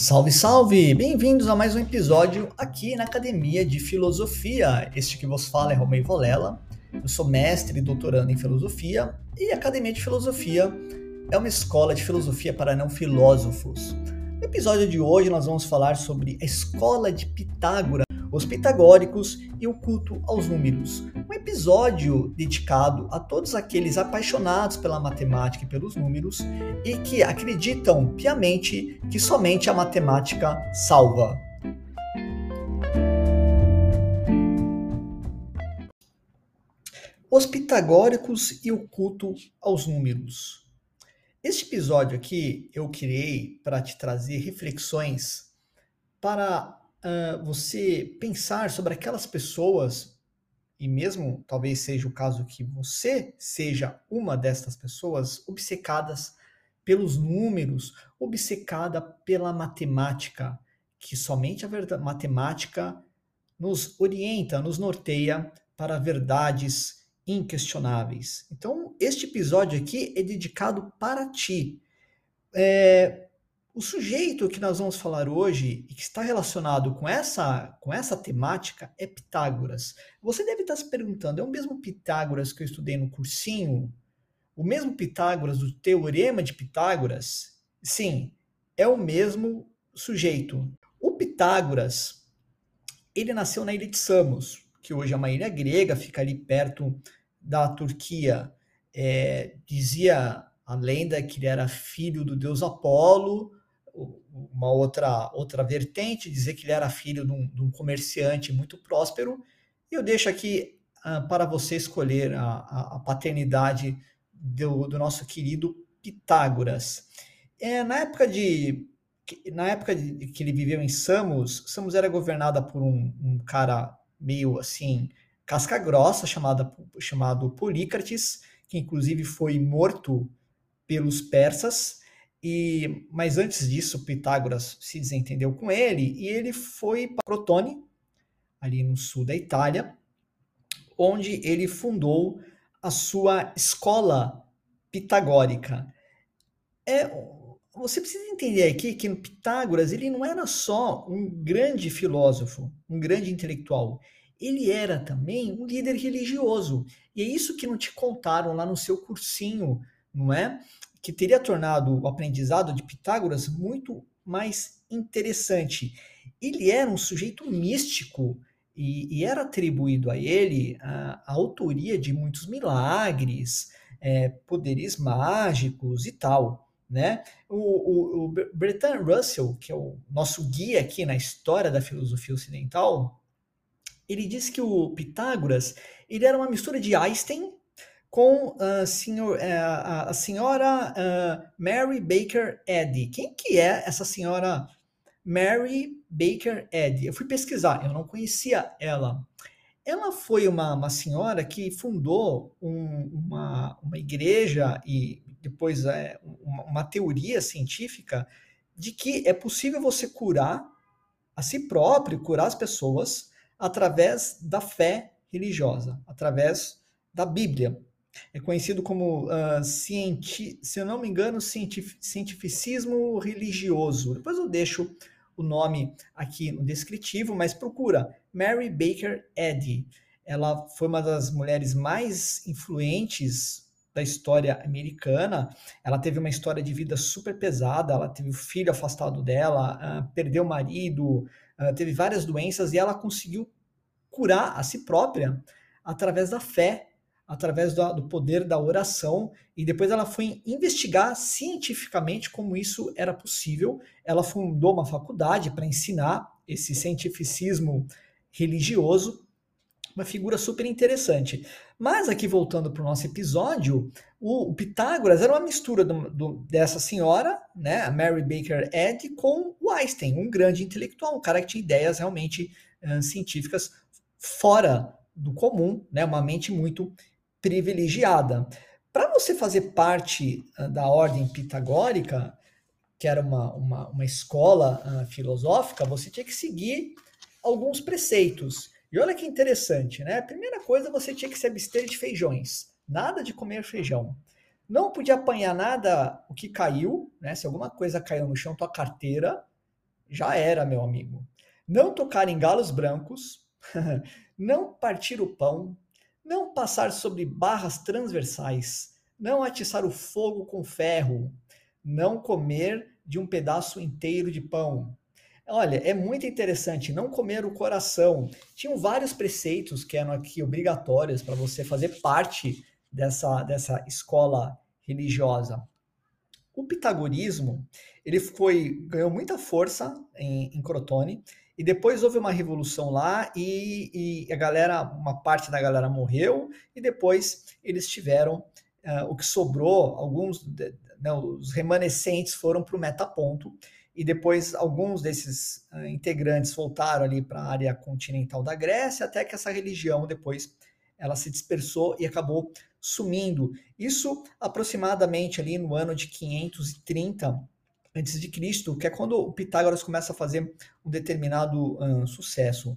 Salve, salve! Bem-vindos a mais um episódio aqui na Academia de Filosofia. Este que vos fala é Romeu Volela. Eu sou mestre e doutorando em filosofia e a Academia de Filosofia é uma escola de filosofia para não filósofos. No episódio de hoje nós vamos falar sobre a escola de Pitágoras os pitagóricos e o culto aos números. Um episódio dedicado a todos aqueles apaixonados pela matemática e pelos números e que acreditam piamente que somente a matemática salva. Os pitagóricos e o culto aos números. Este episódio aqui eu criei para te trazer reflexões para uh, você pensar sobre aquelas pessoas, e mesmo talvez seja o caso que você seja uma destas pessoas, obcecadas pelos números, obcecada pela matemática, que somente a matemática nos orienta, nos norteia para verdades inquestionáveis. Então, este episódio aqui é dedicado para ti. É, o sujeito que nós vamos falar hoje e que está relacionado com essa, com essa temática é Pitágoras. Você deve estar se perguntando: é o mesmo Pitágoras que eu estudei no cursinho? O mesmo Pitágoras do Teorema de Pitágoras? Sim, é o mesmo sujeito. O Pitágoras, ele nasceu na ilha de Samos, que hoje é uma ilha grega, fica ali perto da Turquia. É, dizia a lenda que ele era filho do deus Apolo, uma outra, outra vertente, dizer que ele era filho de um, de um comerciante muito próspero. E eu deixo aqui uh, para você escolher a, a, a paternidade do, do, nosso querido Pitágoras. É, na época de na época de, que ele viveu em Samos, Samos era governada por um, um cara meio assim casca grossa chamada, chamado Polícrates, que inclusive foi morto pelos persas. E, mas antes disso, Pitágoras se desentendeu com ele e ele foi para Crotone, ali no sul da Itália, onde ele fundou a sua escola pitagórica. É, você precisa entender aqui que Pitágoras ele não era só um grande filósofo, um grande intelectual. Ele era também um líder religioso. E é isso que não te contaram lá no seu cursinho, não é? Que teria tornado o aprendizado de Pitágoras muito mais interessante. Ele era um sujeito místico e, e era atribuído a ele a, a autoria de muitos milagres, é, poderes mágicos e tal. Né? O, o, o Bertrand Russell, que é o nosso guia aqui na história da filosofia ocidental, ele diz que o Pitágoras ele era uma mistura de Einstein com a, senhor, a, a senhora uh, Mary Baker Eddy. Quem que é essa senhora Mary Baker Eddy? Eu fui pesquisar, eu não conhecia ela. Ela foi uma, uma senhora que fundou um, uma, uma igreja e depois é, uma, uma teoria científica de que é possível você curar a si próprio, curar as pessoas através da fé religiosa, através da Bíblia. É conhecido como, uh, cienti se eu não me engano, cientif cientificismo religioso. Depois eu deixo o nome aqui no descritivo, mas procura Mary Baker Eddy. Ela foi uma das mulheres mais influentes da história americana. Ela teve uma história de vida super pesada. Ela teve o filho afastado dela, uh, perdeu o marido, uh, teve várias doenças e ela conseguiu curar a si própria através da fé através do, do, poder da oração, e depois ela foi investigar cientificamente como isso era possível. Ela fundou uma faculdade para ensinar esse cientificismo religioso, uma figura super interessante. Mas aqui voltando para o nosso episódio, o, o, Pitágoras era uma mistura do, do, dessa senhora, né, a Mary Baker Eddy, com o Einstein, um grande intelectual, um cara que tinha ideias realmente uh, científicas fora do comum, né, uma mente muito privilegiada. Para você fazer parte uh, da ordem pitagórica, que era uma, uma, uma escola uh, filosófica, você tinha que seguir alguns preceitos. E olha que interessante, né? Primeira coisa, você tinha que se abster de feijões. Nada de comer feijão. Não podia apanhar nada o que caiu, né? Se alguma coisa caiu no chão, tua carteira, já era, meu amigo. Não tocar em galos brancos, não partir o pão, não passar sobre barras transversais, não atiçar o fogo com ferro, não comer de um pedaço inteiro de pão. Olha, é muito interessante não comer o coração. Tinham vários preceitos que eram aqui obrigatórios para você fazer parte dessa, dessa escola religiosa. O pitagorismo ele foi ganhou muita força em, em Crotone e depois houve uma revolução lá e, e, a galera, uma parte da galera morreu e depois eles tiveram uh, o que sobrou, alguns, né, os remanescentes foram para o metaponto e depois alguns desses uh, integrantes voltaram ali para a área continental da Grécia até que essa religião depois ela se dispersou e acabou sumindo. Isso aproximadamente ali no ano de 530 antes de Cristo, que é quando o Pitágoras começa a fazer um determinado sucesso.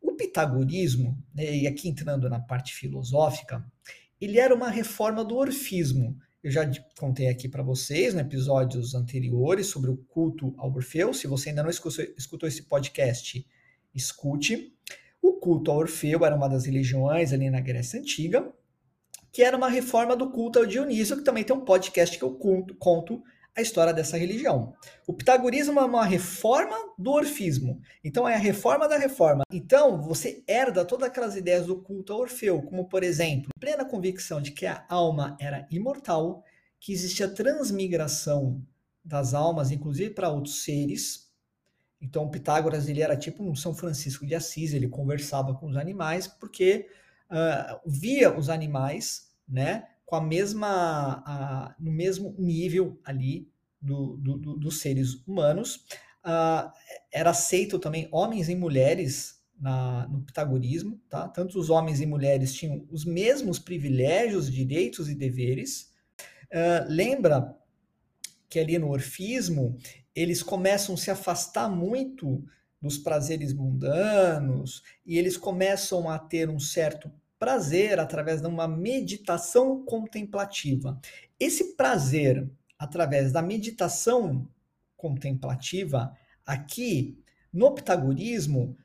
O pitagorismo, né, e aqui entrando na parte filosófica, ele era uma reforma do orfismo. Eu já contei aqui para vocês, em episódios anteriores, sobre o culto ao Orfeu. Se você ainda não escutou, escutou esse podcast, escute. O culto ao Orfeu era uma das religiões ali na Grécia Antiga, que era uma reforma do culto ao Dionísio, que também tem um podcast que eu conto, conto a história dessa religião. O pitagorismo é uma reforma do orfismo. Então é a reforma da reforma. Então você herda todas aquelas ideias do culto ao Orfeu, como por exemplo, plena convicção de que a alma era imortal, que existia transmigração das almas, inclusive para outros seres. Então Pitágoras ele era tipo um São Francisco de Assis, ele conversava com os animais porque uh, via os animais, né, com a mesma, a, no mesmo nível ali do, do, do, dos seres humanos. Uh, era aceito também homens e mulheres na, no pitagorismo, tá? Tanto os homens e mulheres tinham os mesmos privilégios, direitos e deveres. Uh, lembra que ali no orfismo eles começam a se afastar muito dos prazeres mundanos e eles começam a ter um certo prazer através de uma meditação contemplativa. Esse prazer através da meditação contemplativa, aqui no Pitagorismo,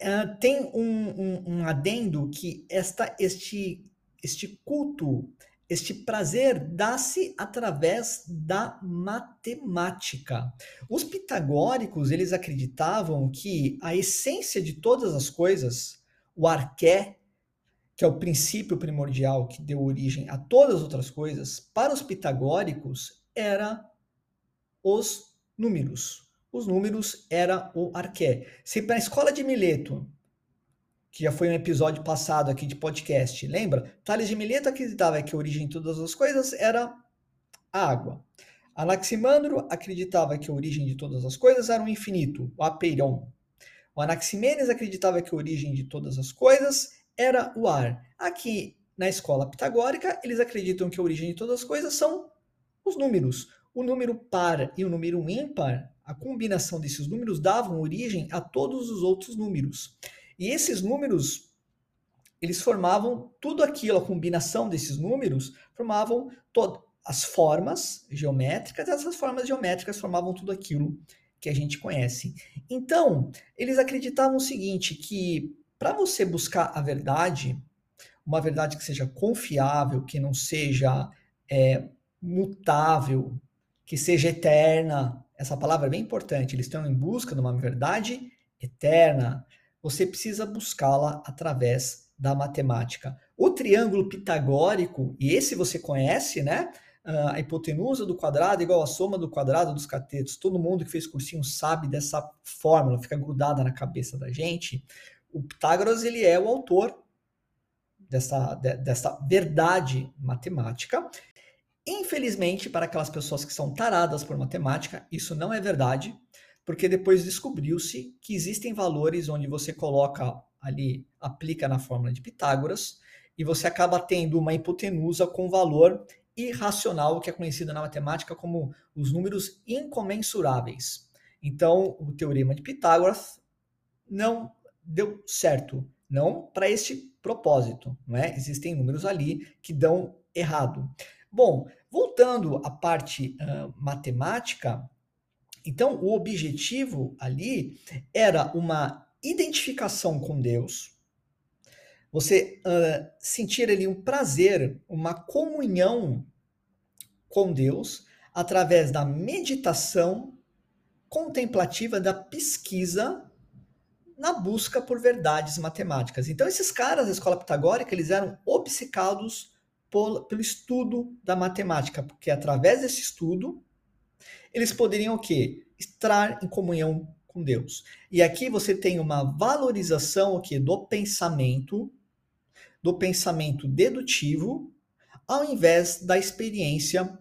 uh, tem um, um, um, adendo que esta, este, este culto, este prazer dá-se através da matemática. Os pitagóricos, eles acreditavam que a essência de todas as coisas, o arqué, que é o princípio primordial que deu origem a todas as outras coisas, para os pitagóricos era os números. Os números era o arqué. Se para a escola de Mileto, que já foi um episódio passado aqui de podcast, lembra? Tales de Mileto acreditava que a origem de todas as coisas era a água. Anaximandro acreditava que a origem de todas as coisas era o infinito, o apeiron. O Anaximenes acreditava que a origem de todas as coisas era o ar. Aqui na escola pitagórica, eles acreditam que a origem de todas as coisas são os números. O número par e o número ímpar, a combinação desses números davam origem a todos os outros números. E esses números, eles formavam tudo aquilo, a combinação desses números, formavam as formas geométricas, essas formas geométricas formavam tudo aquilo que a gente conhece. Então, eles acreditavam o seguinte, que para você buscar a verdade, uma verdade que seja confiável, que não seja é, mutável, que seja eterna, essa palavra é bem importante, eles estão em busca de uma verdade eterna, você precisa buscá-la através da matemática. O triângulo pitagórico, e esse você conhece, né? a hipotenusa do quadrado igual a soma do quadrado dos catetos. Todo mundo que fez cursinho sabe dessa fórmula, fica grudada na cabeça da gente o Pitágoras ele é o autor dessa, de, dessa verdade matemática. Infelizmente, para aquelas pessoas que são taradas por matemática, isso não é verdade, porque depois descobriu-se que existem valores onde você coloca ali, aplica na fórmula de Pitágoras, e você acaba tendo uma hipotenusa com valor irracional, que é conhecido na matemática como os números incomensuráveis. Então, o teorema de Pitágoras não deu certo, não para este propósito, não é? Existem números ali que dão errado. Bom, voltando à parte uh, matemática, Então, o objetivo ali era uma identificação com Deus, você uh, sentir ali um prazer, uma comunhão com Deus através da meditação contemplativa, da pesquisa na busca por verdades matemáticas. Então, esses caras da escola pitagórica, eles eram obcecados por, pelo estudo da matemática, porque através desse estudo, eles poderiam o quê? Estar em comunhão com Deus. E aqui você tem uma valorização o quê? do pensamento, do pensamento dedutivo, ao invés da experiência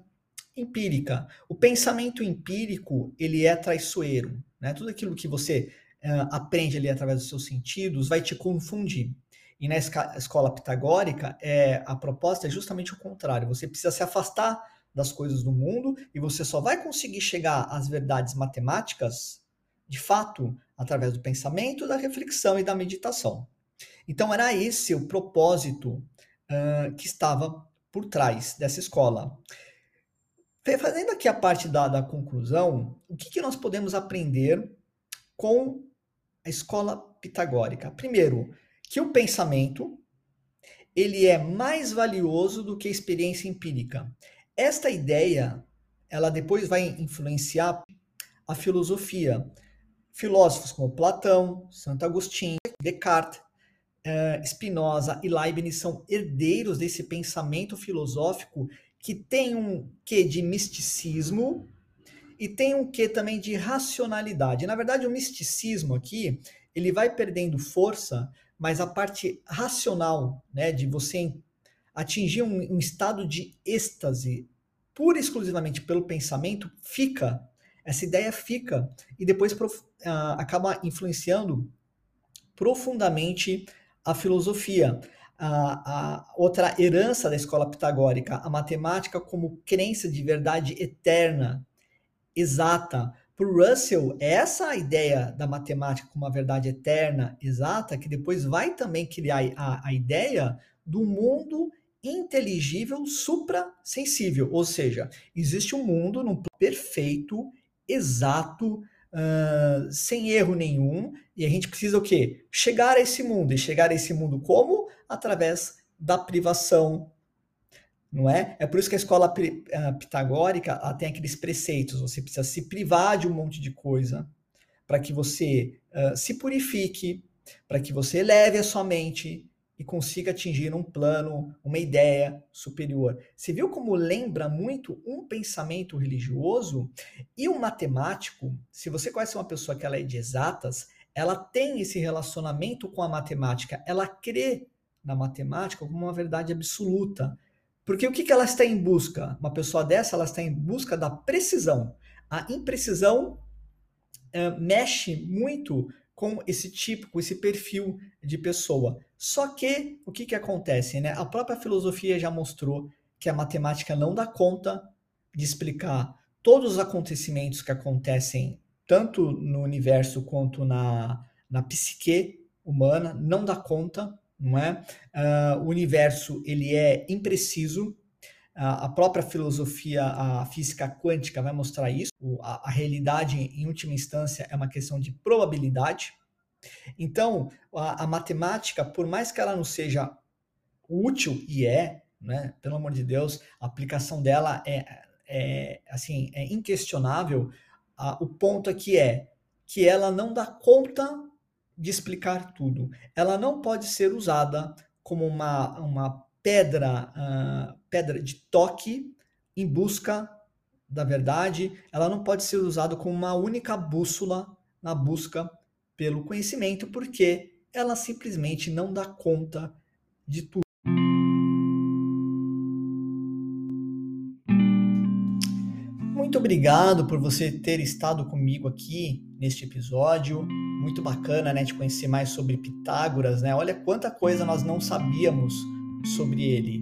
empírica. O pensamento empírico, ele é traiçoeiro, né? Tudo aquilo que você uh, aprende ali através dos seus sentidos vai te confundir. E na escola pitagórica, é, a proposta é justamente o contrário. Você precisa se afastar das coisas do mundo e você só vai conseguir chegar às verdades matemáticas, de fato, através do pensamento, da reflexão e da meditação. Então, era esse o propósito uh, que estava por trás dessa escola. Fazendo aqui a parte da, da conclusão, o que, que nós podemos aprender com a escola pitagórica? Primeiro, que o pensamento ele é mais valioso do que a experiência empírica. Esta ideia, ela depois vai influenciar a filosofia. Filósofos como Platão, Santo Agostinho, Descartes, uh, Spinoza e Leibniz são herdeiros desse pensamento filosófico que tem um quê de misticismo e tem um quê também de racionalidade. Na verdade, o misticismo aqui, ele vai perdendo força, mas a parte racional, né, de você atingir um, um estado de êxtase pura e exclusivamente pelo pensamento, fica. Essa ideia fica e depois prof, uh, acaba influenciando profundamente a filosofia. A, a, outra herança da escola pitagórica, a matemática como crença de verdade eterna, exata. Para Russell, é essa ideia da matemática como uma verdade eterna, exata, que depois vai também criar a, a ideia do mundo inteligível suprassensível, ou seja, existe um mundo num perfeito, exato, uh, sem erro nenhum, e a gente precisa o quê? Chegar a esse mundo. E chegar a esse mundo como? Através da privação, não é? É por isso que a escola pitagórica ela tem aqueles preceitos. Você precisa se privar de um monte de coisa para que você uh, se purifique, para que você eleve a sua mente, e consiga atingir um plano, uma ideia superior. Você viu como lembra muito um pensamento religioso e um matemático? Se você conhece uma pessoa que ela é de exatas, ela tem esse relacionamento com a matemática, ela crê na matemática como uma verdade absoluta. Porque o que, que ela está em busca? Uma pessoa dessa, ela está em busca da precisão. A imprecisão uh, mexe muito com esse tipo, com esse perfil de pessoa. Só que o que, que acontece? Né? A própria filosofia já mostrou que a matemática não dá conta de explicar todos os acontecimentos que acontecem tanto no universo quanto na, na psique humana, não dá conta, não é? Uh, o universo ele é impreciso, a própria filosofia, a física quântica vai mostrar isso. A, a, realidade, em última instância, é uma questão de probabilidade. Então, a, a, matemática, por mais que ela não seja útil, e é, né, pelo amor de Deus, a aplicação dela é, é assim, é inquestionável. o ponto aqui é que ela não dá conta de explicar tudo. Ela não pode ser usada como uma, uma pedra, uh, pedra de toque em busca da verdade, ela não pode ser usada como uma única bússola na busca pelo conhecimento, porque ela simplesmente não dá conta de tudo. Obrigado por você ter estado comigo aqui neste episódio. Muito bacana, né, de conhecer mais sobre Pitágoras, né? Olha quanta coisa nós não sabíamos sobre ele.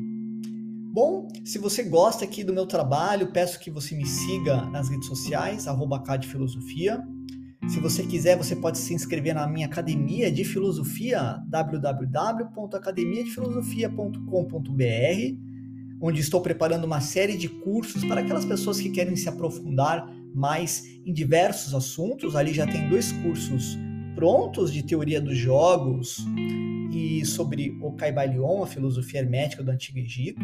Bom, se você gosta aqui do meu trabalho, peço que você me siga nas redes sociais, arroba Filosofia. Se você quiser, você pode se inscrever na minha academia de filosofia, www.academiadefilosofia.com.br, onde estou preparando uma série de cursos para aquelas pessoas que querem se aprofundar mais em diversos assuntos. Ali já tem dois cursos prontos de teoria dos jogos e sobre o Caibalion, a filosofia hermética do Antigo Egito.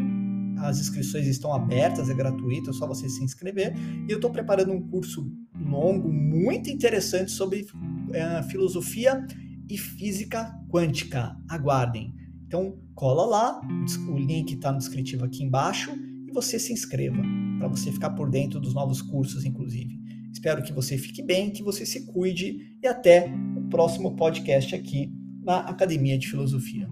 As inscrições estão abertas, é gratuito, é só você se inscrever. E eu estou preparando um curso longo, muito interessante sobre é, filosofia e física quântica. Aguardem. Então, cola lá, o link está no descritivo aqui embaixo e você se inscreva para você ficar por dentro dos novos cursos, inclusive. Espero que você fique bem, que você se cuide e até o próximo podcast aqui na Academia de Filosofia.